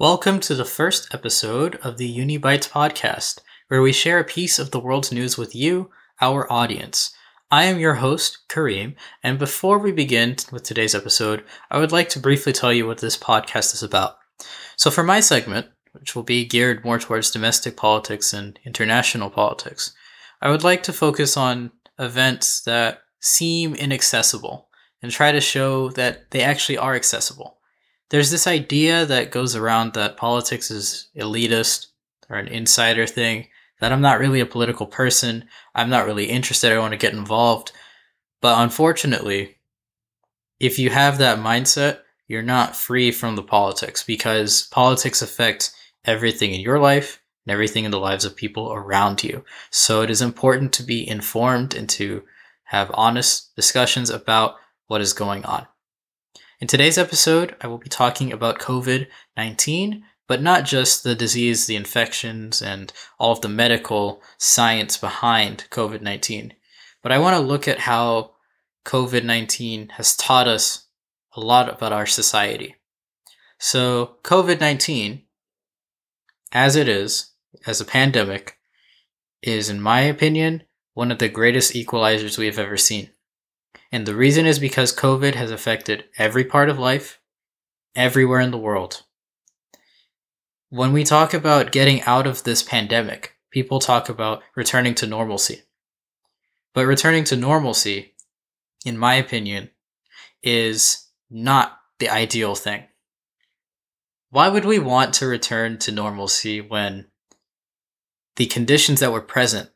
Welcome to the first episode of the Unibytes podcast, where we share a piece of the world's news with you, our audience. I am your host, Kareem, and before we begin with today's episode, I would like to briefly tell you what this podcast is about. So, for my segment, which will be geared more towards domestic politics and international politics, I would like to focus on events that seem inaccessible and try to show that they actually are accessible. There's this idea that goes around that politics is elitist or an insider thing, that I'm not really a political person, I'm not really interested, I want to get involved. But unfortunately, if you have that mindset, you're not free from the politics because politics affect everything in your life and everything in the lives of people around you. So it is important to be informed and to have honest discussions about what is going on. In today's episode, I will be talking about COVID 19, but not just the disease, the infections, and all of the medical science behind COVID 19. But I want to look at how COVID 19 has taught us a lot about our society. So, COVID 19, as it is, as a pandemic, is, in my opinion, one of the greatest equalizers we have ever seen. And the reason is because COVID has affected every part of life, everywhere in the world. When we talk about getting out of this pandemic, people talk about returning to normalcy. But returning to normalcy, in my opinion, is not the ideal thing. Why would we want to return to normalcy when the conditions that were present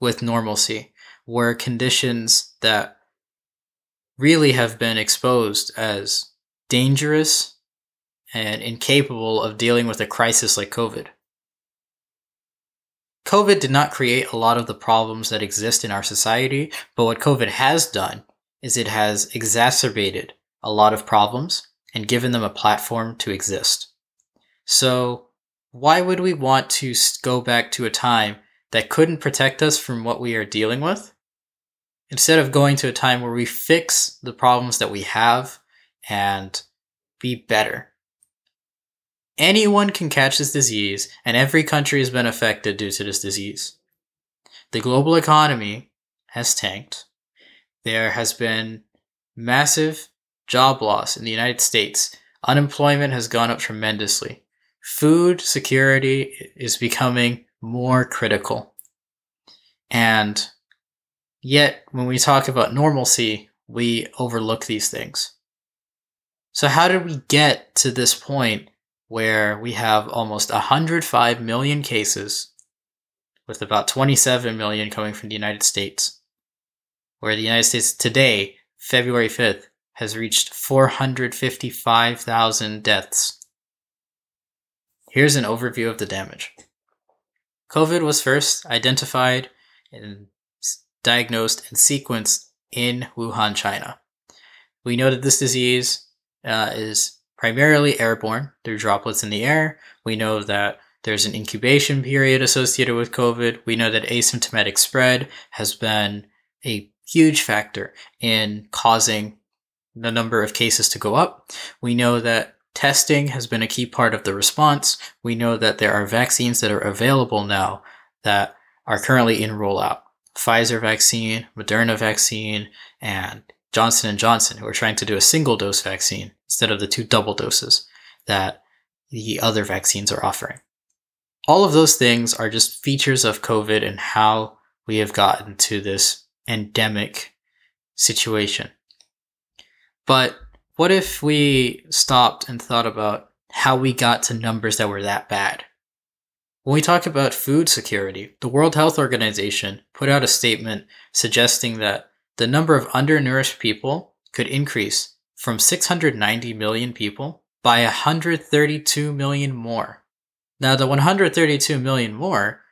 with normalcy were conditions that really have been exposed as dangerous and incapable of dealing with a crisis like COVID. COVID did not create a lot of the problems that exist in our society, but what COVID has done is it has exacerbated a lot of problems and given them a platform to exist. So, why would we want to go back to a time that couldn't protect us from what we are dealing with? Instead of going to a time where we fix the problems that we have and be better. Anyone can catch this disease, and every country has been affected due to this disease. The global economy has tanked. There has been massive job loss in the United States. Unemployment has gone up tremendously. Food security is becoming more critical. And yet, when we talk about normalcy, we overlook these things. So, how did we get to this point where we have almost 105 million cases, with about 27 million coming from the United States? Where the United States today, February 5th, has reached 455,000 deaths. Here's an overview of the damage. COVID was first identified and diagnosed and sequenced in Wuhan, China. We know that this disease uh, is primarily airborne through droplets in the air. We know that there's an incubation period associated with COVID. We know that asymptomatic spread has been a huge factor in causing the number of cases to go up. We know that testing has been a key part of the response. We know that there are vaccines that are available now that are currently in rollout. Pfizer vaccine, Moderna vaccine, and Johnson & Johnson who are trying to do a single dose vaccine instead of the two double doses that the other vaccines are offering. All of those things are just features of COVID and how we have gotten to this endemic situation. But what if we stopped and thought about how we got to numbers that were that bad? When we talk about food security, the World Health Organization put out a statement suggesting that the number of undernourished people could increase from 690 million people by 132 million more. Now, the 132 million more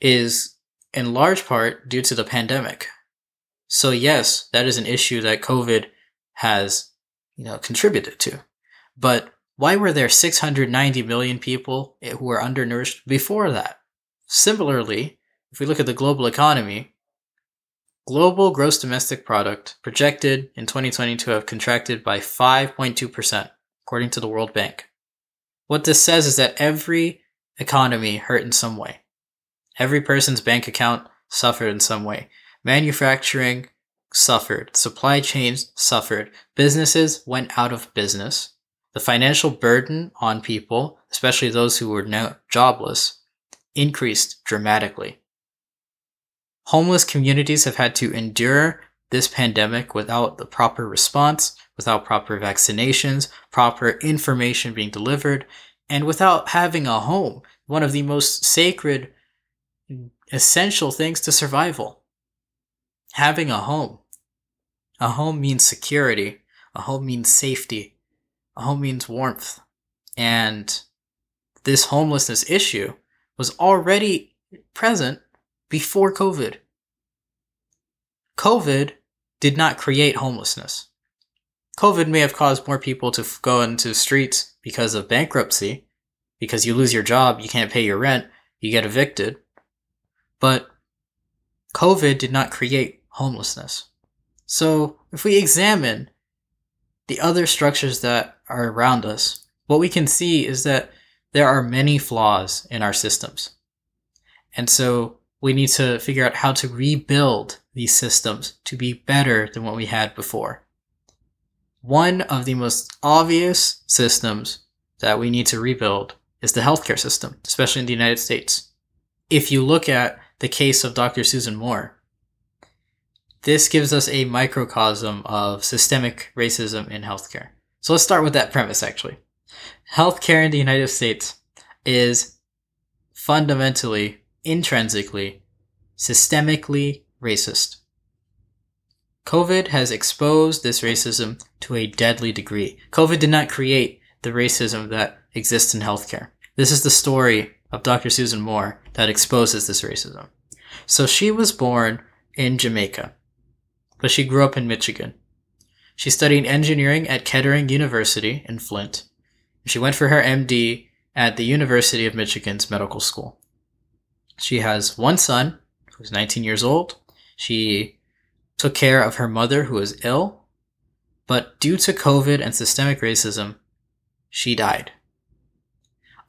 is in large part due to the pandemic. So, yes, that is an issue that COVID has, you know, contributed to. But why were there 690 million people who were undernourished before that? Similarly, if we look at the global economy, global gross domestic product projected in 2020 to have contracted by 5.2%, according to the World Bank. What this says is that every economy hurt in some way. Every person's bank account suffered in some way. Manufacturing suffered. Supply chains suffered. Businesses went out of business. The financial burden on people, especially those who were now jobless, increased dramatically. Homeless communities have had to endure this pandemic without the proper response, without proper vaccinations, proper information being delivered, and without having a home, one of the most sacred, essential things to survival. Having a home. A home means security, a home means safety, home means warmth. And this homelessness issue was already present before COVID. COVID did not create homelessness. COVID may have caused more people to go into the streets because of bankruptcy, because you lose your job, you can't pay your rent, you get evicted. But COVID did not create homelessness. So if we examine the other structures that are around us, what we can see is that there are many flaws in our systems. And so we need to figure out how to rebuild these systems to be better than what we had before. One of the most obvious systems that we need to rebuild is the healthcare system, especially in the United States. If you look at the case of Dr. Susan Moore, this gives us a microcosm of systemic racism in healthcare. So let's start with that premise actually. Healthcare in the United States is fundamentally, intrinsically, systemically racist. COVID has exposed this racism to a deadly degree. COVID did not create the racism that exists in healthcare. This is the story of Dr. Susan Moore that exposes this racism. So she was born in Jamaica, but she grew up in Michigan. She studied engineering at Kettering University in Flint. She went for her MD at the University of Michigan's medical school. She has one son who's 19 years old. She took care of her mother who was ill, but due to COVID and systemic racism, she died.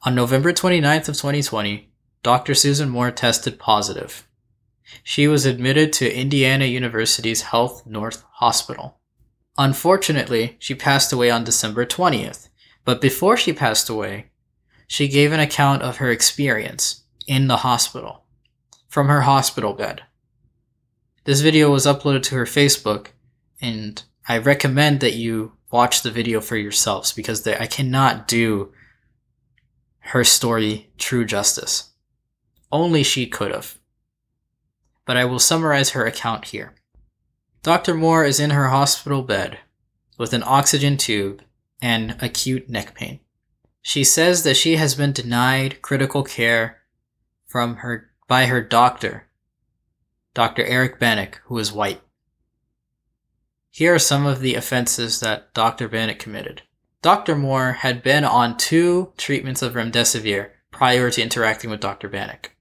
On November 29th of 2020, Dr. Susan Moore tested positive. She was admitted to Indiana University's Health North Hospital. Unfortunately, she passed away on December 20th, but before she passed away, she gave an account of her experience in the hospital from her hospital bed. This video was uploaded to her Facebook, and I recommend that you watch the video for yourselves because they, I cannot do her story true justice. Only she could have. But I will summarize her account here. Dr. Moore is in her hospital bed with an oxygen tube and acute neck pain. She says that she has been denied critical care from her by her doctor Dr. Eric Bannock, who is white. Here are some of the offenses that Dr. Bannock committed. Dr. Moore had been on two treatments of remdesivir prior to interacting with Dr. Bannock.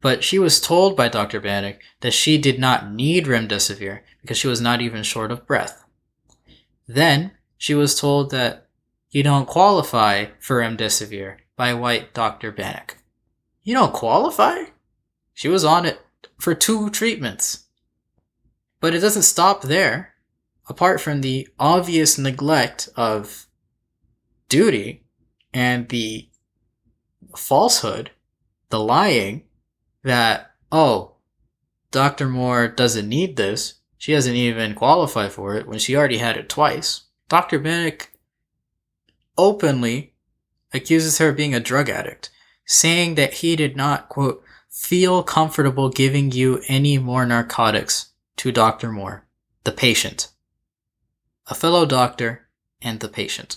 But she was told by Dr. Bannock that she did not need remdesivir because she was not even short of breath. Then she was told that you don't qualify for remdesivir by white Dr. Bannock. You don't qualify? She was on it for two treatments. But it doesn't stop there. Apart from the obvious neglect of duty and the falsehood, the lying that, oh, Dr. Moore doesn't need this. She doesn't even qualify for it when she already had it twice. Dr. Bannock openly accuses her of being a drug addict, saying that he did not, quote, feel comfortable giving you any more narcotics to Dr. Moore, the patient, a fellow doctor, and the patient.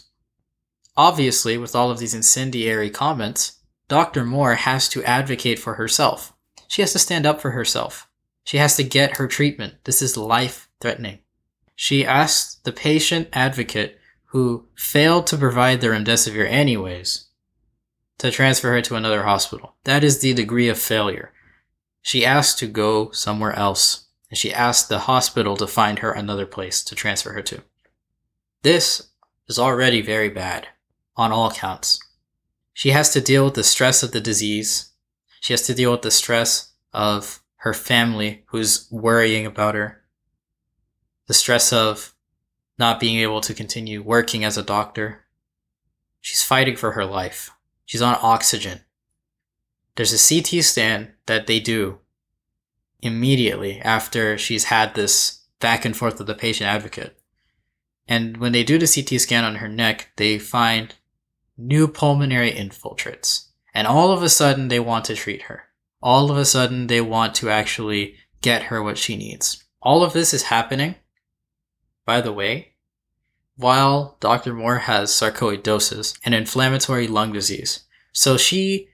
Obviously, with all of these incendiary comments, Dr. Moore has to advocate for herself. She has to stand up for herself. She has to get her treatment. This is life threatening. She asked the patient advocate who failed to provide the remdesivir anyways to transfer her to another hospital. That is the degree of failure. She asked to go somewhere else, and she asked the hospital to find her another place to transfer her to. This is already very bad. on all counts. She has to deal with the stress of the disease. She has to deal with the stress of her family who's worrying about her. The stress of not being able to continue working as a doctor. She's fighting for her life. She's on oxygen. There's a CT scan that they do immediately after she's had this back and forth with the patient advocate. And when they do the CT scan on her neck, they find new pulmonary infiltrates. And all of a sudden, they want to treat her. All of a sudden, they want to actually get her what she needs. All of this is happening, by the way, while Dr. Moore has sarcoidosis, an inflammatory lung disease. So she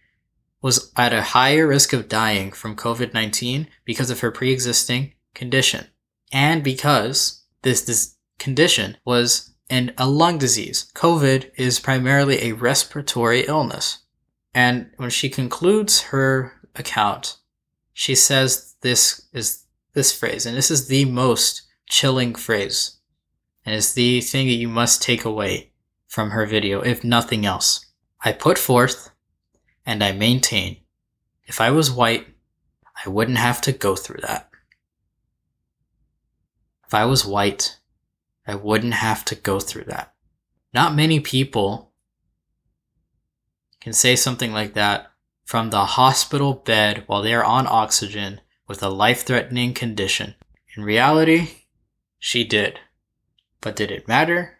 was at a higher risk of dying from COVID 19 because of her pre existing condition. And because this, this condition was an, a lung disease. COVID is primarily a respiratory illness. And when she concludes her account, she says this is this phrase, and this is the most chilling phrase. And it's the thing that you must take away from her video, if nothing else. I put forth and I maintain if I was white, I wouldn't have to go through that. If I was white, I wouldn't have to go through that. Not many people can say something like that from the hospital bed while they are on oxygen with a life threatening condition. In reality, she did. But did it matter?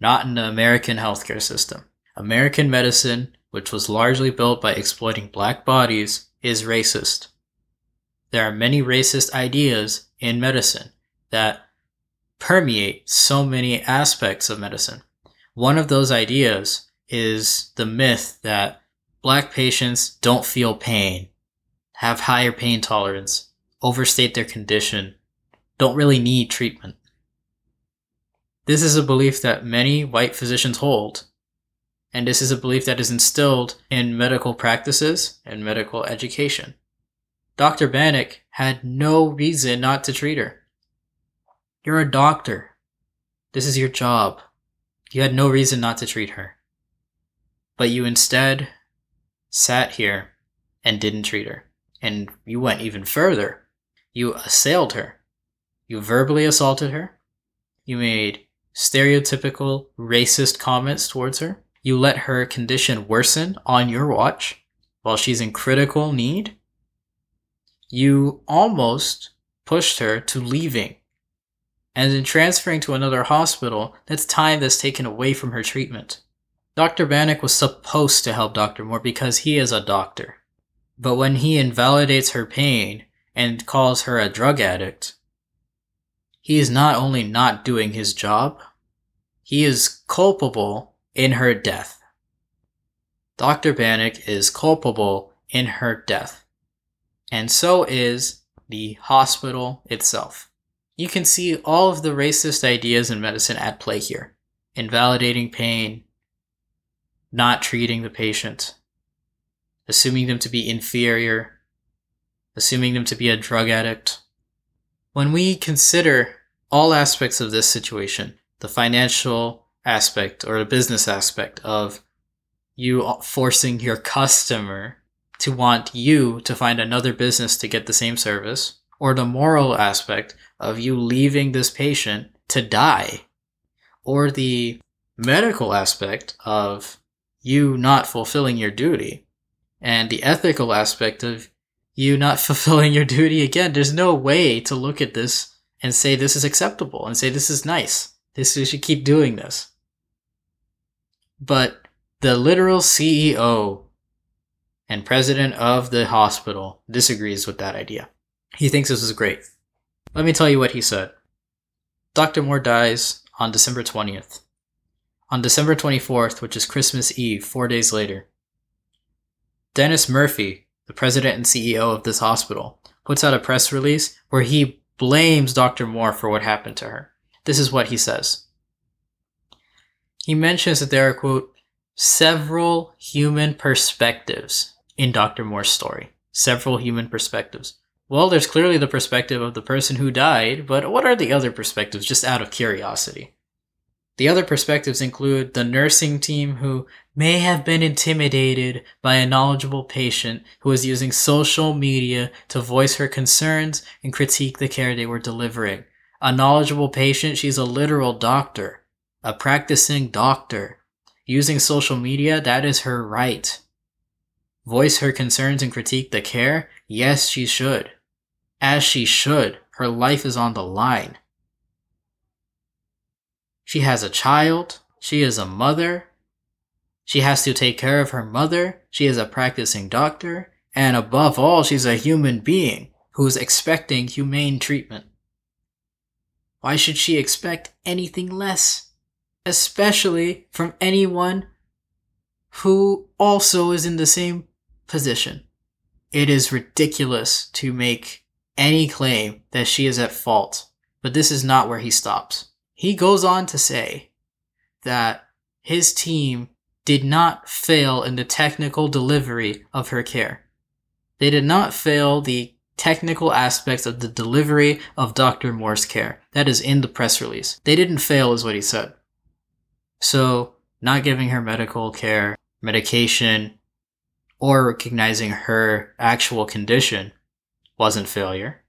Not in the American healthcare system. American medicine which was largely built by exploiting black bodies, is racist. There are many racist ideas in medicine that permeate so many aspects of medicine. One of those ideas is the myth that black patients don't feel pain, have higher pain tolerance, overstate their condition, don't really need treatment. This is a belief that many white physicians hold, and this is a belief that is instilled in medical practices and medical education. Dr. Bannock had no reason not to treat her. You're a doctor. This is your job. You had no reason not to treat her. But you instead sat here and didn't treat her. And you went even further. You assailed her. You verbally assaulted her. You made stereotypical racist comments towards her you let her condition worsen on your watch while she's in critical need, you almost pushed her to leaving. And in transferring to another hospital, that's time that's taken away from her treatment. Dr. Bannock was supposed to help Dr. Moore because he is a doctor. But when he invalidates her pain and calls her a drug addict, he is not only not doing his job, he is culpable in her death. Dr. Bannock is culpable in her death, and so is the hospital itself. You can see all of the racist ideas in medicine at play here invalidating pain, not treating the patient, assuming them to be inferior, assuming them to be a drug addict. When we consider all aspects of this situation, the financial, aspect or the business aspect of you forcing your customer to want you to find another business to get the same service, or the moral aspect of you leaving this patient to die, or the medical aspect of you not fulfilling your duty, and the ethical aspect of you not fulfilling your duty again. There's no way to look at this and say this is acceptable and say this is nice. This we should keep doing this. But the literal CEO and president of the hospital disagrees with that idea. He thinks this is great. Let me tell you what he said. Dr. Moore dies on December 20th. On December 24th, which is Christmas Eve, four days later, Dennis Murphy, the president and CEO of this hospital, puts out a press release where he blames Dr. Moore for what happened to her. This is what he says he mentions that there are, quote, several human perspectives in Dr. Moore's story. Several human perspectives. Well, there's clearly the perspective of the person who died, but what are the other perspectives just out of curiosity? The other perspectives include the nursing team who may have been intimidated by a knowledgeable patient who was using social media to voice her concerns and critique the care they were delivering. A knowledgeable patient, she's a literal doctor, a practicing doctor. Using social media, that is her right. Voice her concerns and critique the care? Yes, she should. As she should. Her life is on the line. She has a child. She is a mother. She has to take care of her mother. She is a practicing doctor. And above all, she's a human being who's expecting humane treatment. Why should she expect anything less? Especially from anyone who also is in the same position. It is ridiculous to make any claim that she is at fault, but this is not where he stops. He goes on to say that his team did not fail in the technical delivery of her care. They did not fail the technical aspects of the delivery of Dr. Moore's care. That is in the press release. They didn't fail, is what he said. So, not giving her medical care, medication, or recognizing her actual condition wasn't failure.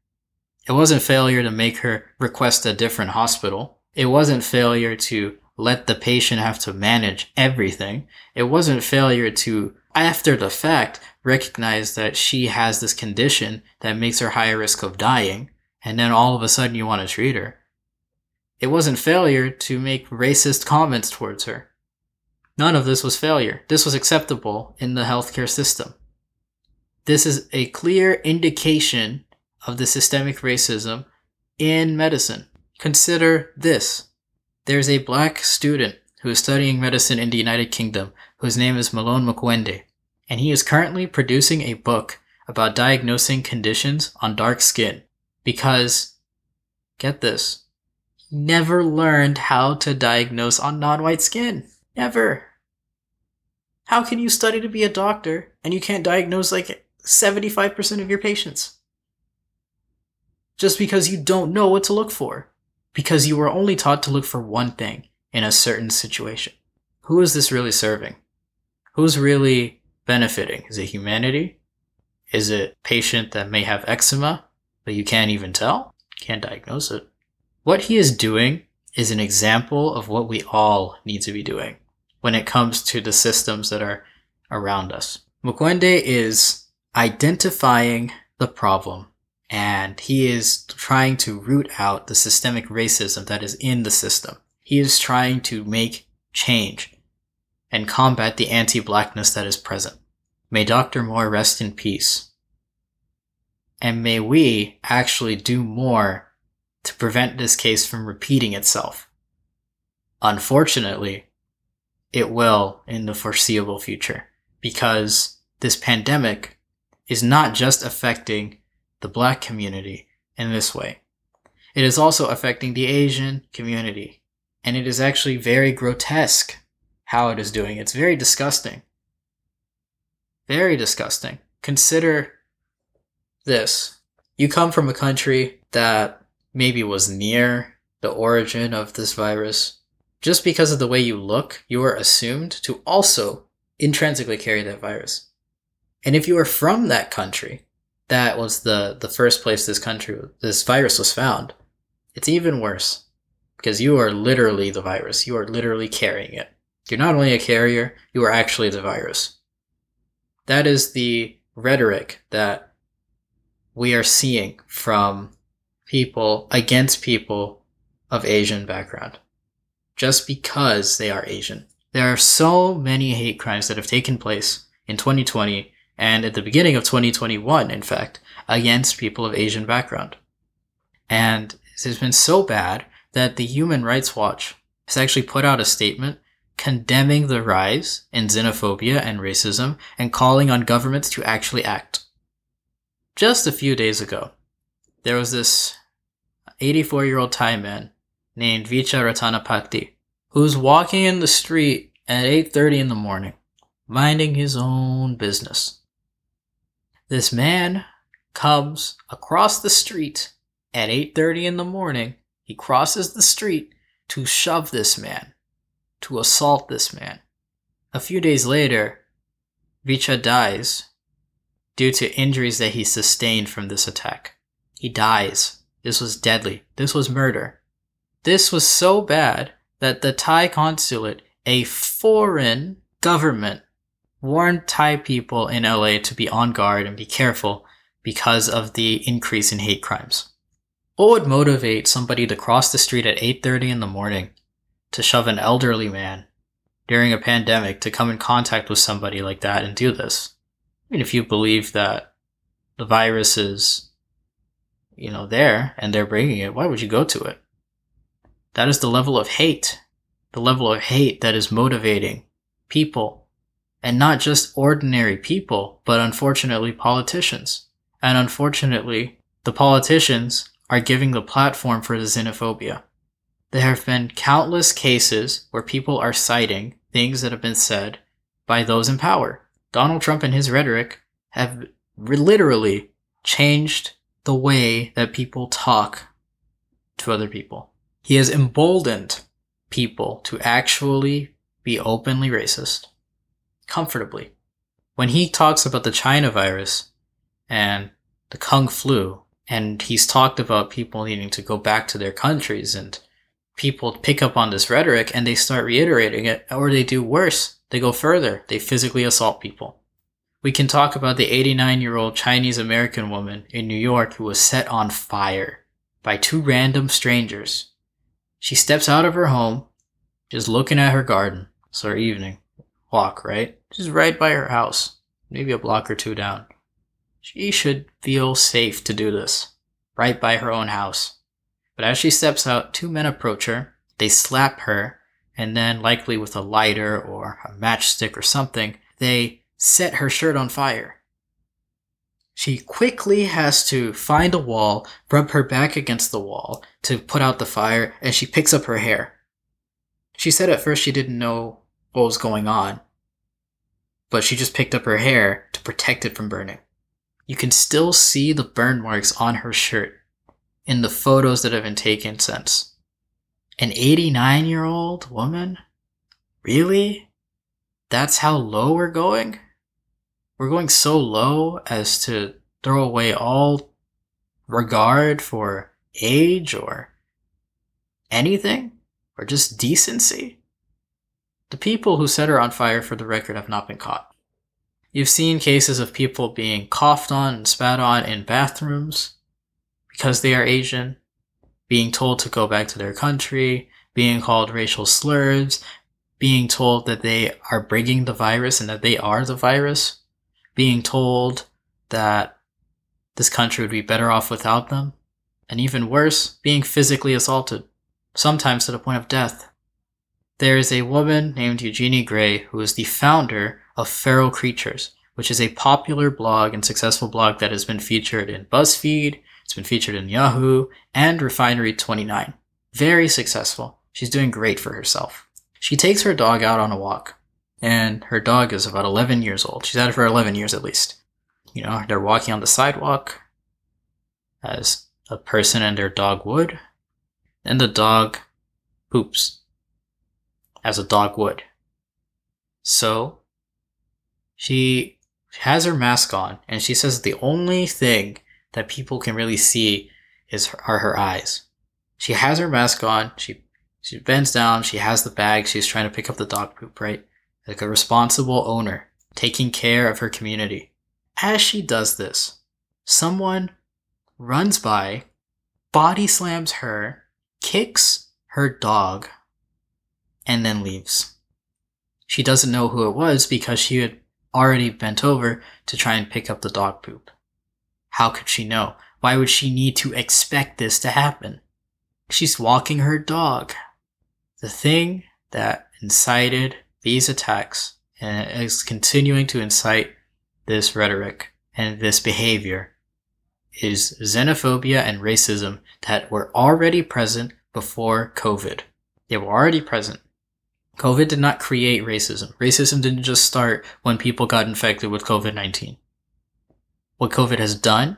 It wasn't failure to make her request a different hospital. It wasn't failure to let the patient have to manage everything. It wasn't failure to, after the fact, recognize that she has this condition that makes her higher risk of dying, and then all of a sudden you want to treat her. It wasn't failure to make racist comments towards her. None of this was failure. This was acceptable in the healthcare system. This is a clear indication of the systemic racism in medicine. Consider this. There's a black student who is studying medicine in the United Kingdom whose name is Malone Mukwende, and he is currently producing a book about diagnosing conditions on dark skin because, get this, he never learned how to diagnose on non white skin. Never. How can you study to be a doctor and you can't diagnose like 75% of your patients? Just because you don't know what to look for because you were only taught to look for one thing in a certain situation. Who is this really serving? Who's really benefiting? Is it humanity? Is it patient that may have eczema, but you can't even tell? Can't diagnose it. What he is doing is an example of what we all need to be doing when it comes to the systems that are around us. Mukwende is identifying the problem and he is trying to root out the systemic racism that is in the system. He is trying to make change and combat the anti blackness that is present. May Dr. Moore rest in peace. And may we actually do more to prevent this case from repeating itself. Unfortunately, it will in the foreseeable future because this pandemic is not just affecting the black community in this way. It is also affecting the Asian community, and it is actually very grotesque how it is doing. It's very disgusting. Very disgusting. Consider this. You come from a country that maybe was near the origin of this virus. Just because of the way you look, you are assumed to also intrinsically carry that virus. And if you are from that country, that was the the first place this country this virus was found. It's even worse because you are literally the virus. You are literally carrying it. You're not only a carrier you are actually the virus. That is the rhetoric that we are seeing from people against people of asian background. Just because they are asian. There are so many hate crimes that have taken place in 2020 and at the beginning of 2021, in fact, against people of Asian background. And it has been so bad that the Human Rights Watch has actually put out a statement condemning the rise in xenophobia and racism and calling on governments to actually act. Just a few days ago, there was this 84 year old Thai man named Vicha Ratanapakdee who's walking in the street at 8:30 in the morning minding his own business this man comes across the street at 8:30 in the morning. He crosses the street to shove this man to assault this man. A few days later, Vicha dies due to injuries that he sustained from this attack. He dies. This was deadly. This was murder. This was so bad that the Thai consulate, a foreign government, warned Thai people in LA to be on guard and be careful because of the increase in hate crimes. What would motivate somebody to cross the street at 8:30 in the morning to shove an elderly man during a pandemic to come in contact with somebody like that and do this? I mean, if you believe that the virus is, you know, there and they're bringing it, why would you go to it? That is the level of hate, the level of hate that is motivating people, and not just ordinary people, but unfortunately politicians. And unfortunately, the politicians are giving the platform for the xenophobia. There have been countless cases where people are citing things that have been said by those in power. Donald Trump and his rhetoric have literally changed the way that people talk to other people. He has emboldened people to actually be openly racist comfortably. When he talks about the China virus and the Kung flu, and he's talked about people needing to go back to their countries and people pick up on this rhetoric and they start reiterating it or they do worse they go further. They physically assault people. We can talk about the 89 year old chinese american woman in new york who was set on fire by two random strangers. She steps out of her home just looking at her garden. It's her evening right she's right by her house maybe a block or two down she should feel safe to do this, right by her own house. But as she steps out, two men approach her. They slap her, and then, likely with a lighter or a matchstick or something, they set her shirt on fire. She quickly has to find a wall, rub her back against the wall to put out the fire, and she picks up her hair. She said at first she didn't know what was going on, but she just picked up her hair to protect it from burning you can still see the burn marks on her shirt in the photos that have been taken since. An 89 year old woman? Really? That's how low we're going? We're going so low as to throw away all regard for age or anything? Or just decency? The people who set her on fire, for the record, have not been caught. You've seen cases of people being coughed on and spat on in bathrooms because they are Asian, being told to go back to their country, being called racial slurs, being told that they are bringing the virus and that they are the virus, being told that this country would be better off without them, and even worse, being physically assaulted, sometimes to the point of death. There is a woman named Eugenie Gray who is the founder of Feral Creatures, which is a popular blog and successful blog that has been featured in BuzzFeed, it's been featured in Yahoo, and Refinery29. Very successful. She's doing great for herself. She takes her dog out on a walk, and her dog is about 11 years old. She's had it for 11 years at least. You know, they're walking on the sidewalk as a person and their dog would, and the dog poops as a dog would. So she has her mask on and she says the only thing that people can really see is her, are her eyes. She has her mask on. She she bends down. She has the bag. She's trying to pick up the dog poop, right? Like a responsible owner taking care of her community. As she does this, someone runs by, body slams her, kicks her dog, and then leaves. She doesn't know who it was because she had already bent over to try and pick up the dog poop. How could she know? Why would she need to expect this to happen? She's walking her dog. The thing that incited these attacks and is continuing to incite this rhetoric and this behavior is xenophobia and racism that were already present before COVID. They were already present. COVID did not create racism. Racism didn't just start when people got infected with COVID 19. What COVID has done,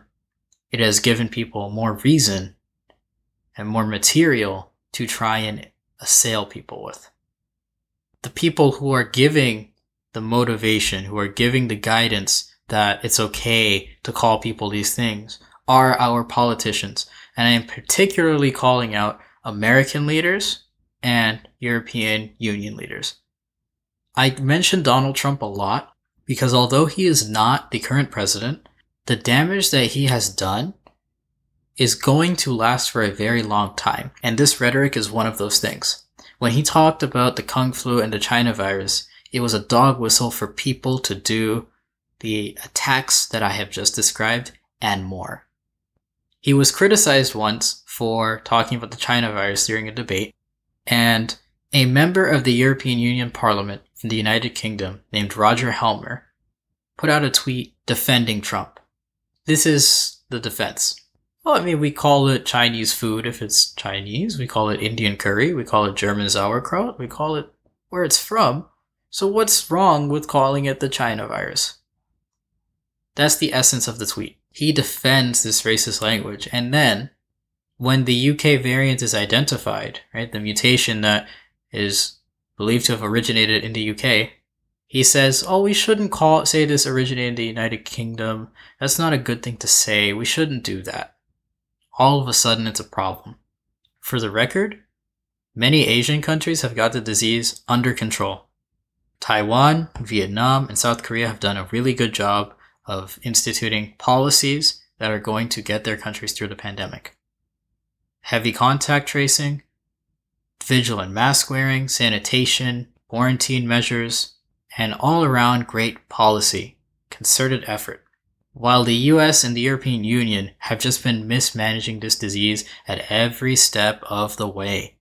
it has given people more reason and more material to try and assail people with. the people who are giving the motivation, who are giving the guidance that it's okay to call people these things are our politicians. And I am particularly calling out American leaders and European Union leaders. I mentioned Donald Trump a lot because although he is not the current president, the damage that he has done is going to last for a very long time. And this rhetoric is one of those things. When he talked about the Kung flu and the China virus, it was a dog whistle for people to do the attacks that I have just described and more. He was criticized once for talking about the China virus during a debate, and a member of the European Union Parliament in the United Kingdom named Roger Helmer put out a tweet defending Trump. This is the defense. Well, I mean, we call it Chinese food if it's Chinese. We call it Indian curry. We call it German sauerkraut. We call it where it's from. So what's wrong with calling it the China virus? That's the essence of the tweet. He defends this racist language. And then when the UK variant is identified, right, the mutation that is believed to have originated in the UK, he says, "Oh, we shouldn't call say this originated in the United Kingdom. That's not a good thing to say. We shouldn't do that." All of a sudden it's a problem. For the record, many Asian countries have got the disease under control. Taiwan, Vietnam, and South Korea have done a really good job of instituting policies that are going to get their countries through the pandemic. Heavy contact tracing, vigilant mask wearing, sanitation, quarantine measures, and all around great policy, concerted effort. While the US and the European Union have just been mismanaging this disease at every step of the way.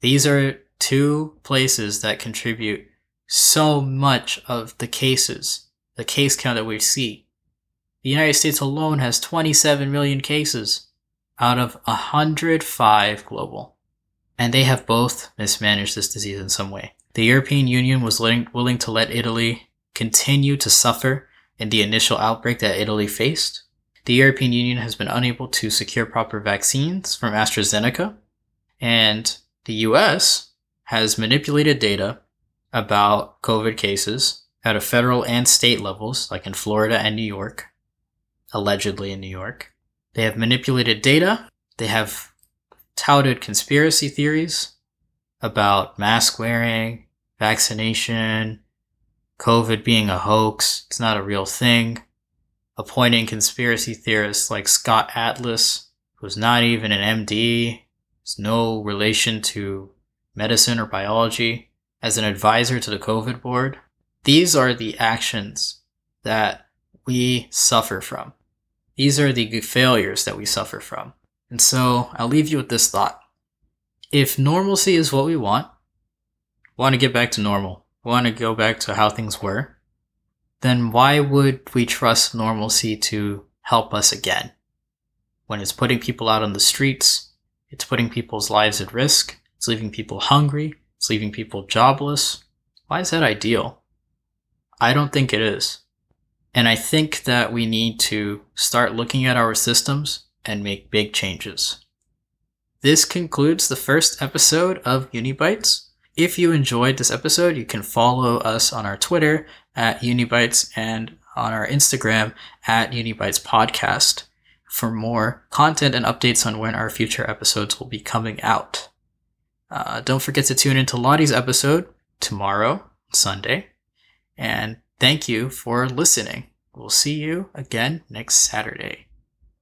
These are two places that contribute so much of the cases, the case count that we see. The United States alone has 27 million cases out of 105 global. And they have both mismanaged this disease in some way. The European Union was willing to let Italy continue to suffer in the initial outbreak that Italy faced. The European Union has been unable to secure proper vaccines from AstraZeneca. And the US has manipulated data about COVID cases at a federal and state levels, like in Florida and New York, allegedly in New York. They have manipulated data. They have touted conspiracy theories about mask wearing, vaccination, COVID being a hoax, it's not a real thing, appointing conspiracy theorists like Scott Atlas, who's not even an MD, has no relation to medicine or biology as an advisor to the COVID board. These are the actions that we suffer from. These are the failures that we suffer from. And so I'll leave you with this thought. If normalcy is what we want, want to get back to normal, want to go back to how things were, then why would we trust normalcy to help us again? When it's putting people out on the streets, it's putting people's lives at risk, it's leaving people hungry, it's leaving people jobless. Why is that ideal? I don't think it is. And I think that we need to start looking at our systems and make big changes. This concludes the first episode of Unibytes. If you enjoyed this episode, you can follow us on our Twitter at Unibytes and on our Instagram at Unibytes Podcast for more content and updates on when our future episodes will be coming out. Uh, don't forget to tune into Lottie's episode tomorrow, Sunday. And thank you for listening. We'll see you again next Saturday.